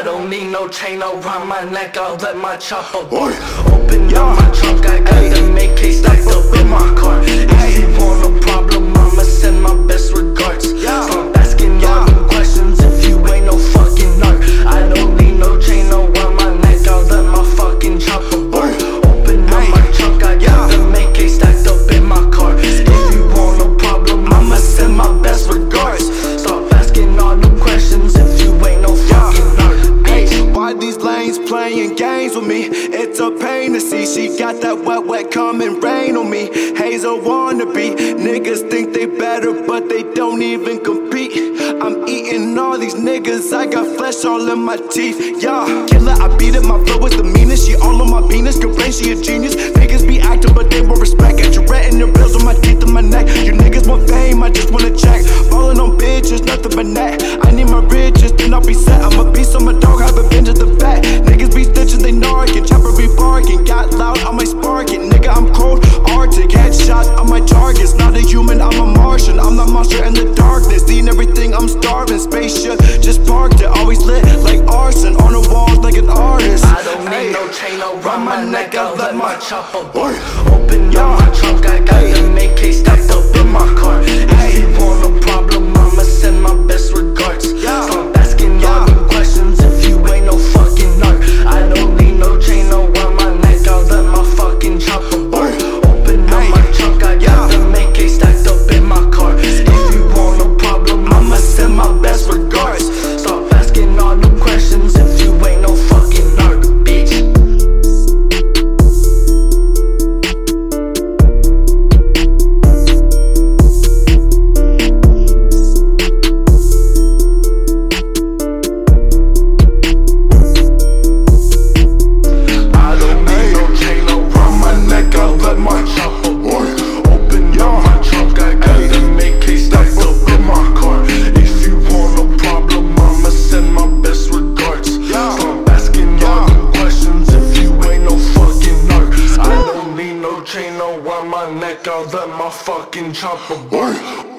I don't need no chain around my neck, I'll let my chopper Open up my chopper with me. It's a pain to see. She got that wet, wet coming rain on me. Hazel wannabe. Niggas think they better, but they don't even compete. I'm eating all these niggas. I got flesh all in my teeth. Yeah, killer, I beat it. My flow is the meanest. She all on my penis. Complain, she a genius. Niggas be apartment spaceship. Just parked it, always lit like arson On a wall like an artist. I don't need Ay. no chain around my, neck, I let my chopper work Open your around my neck, I'll let my fucking chopper boy.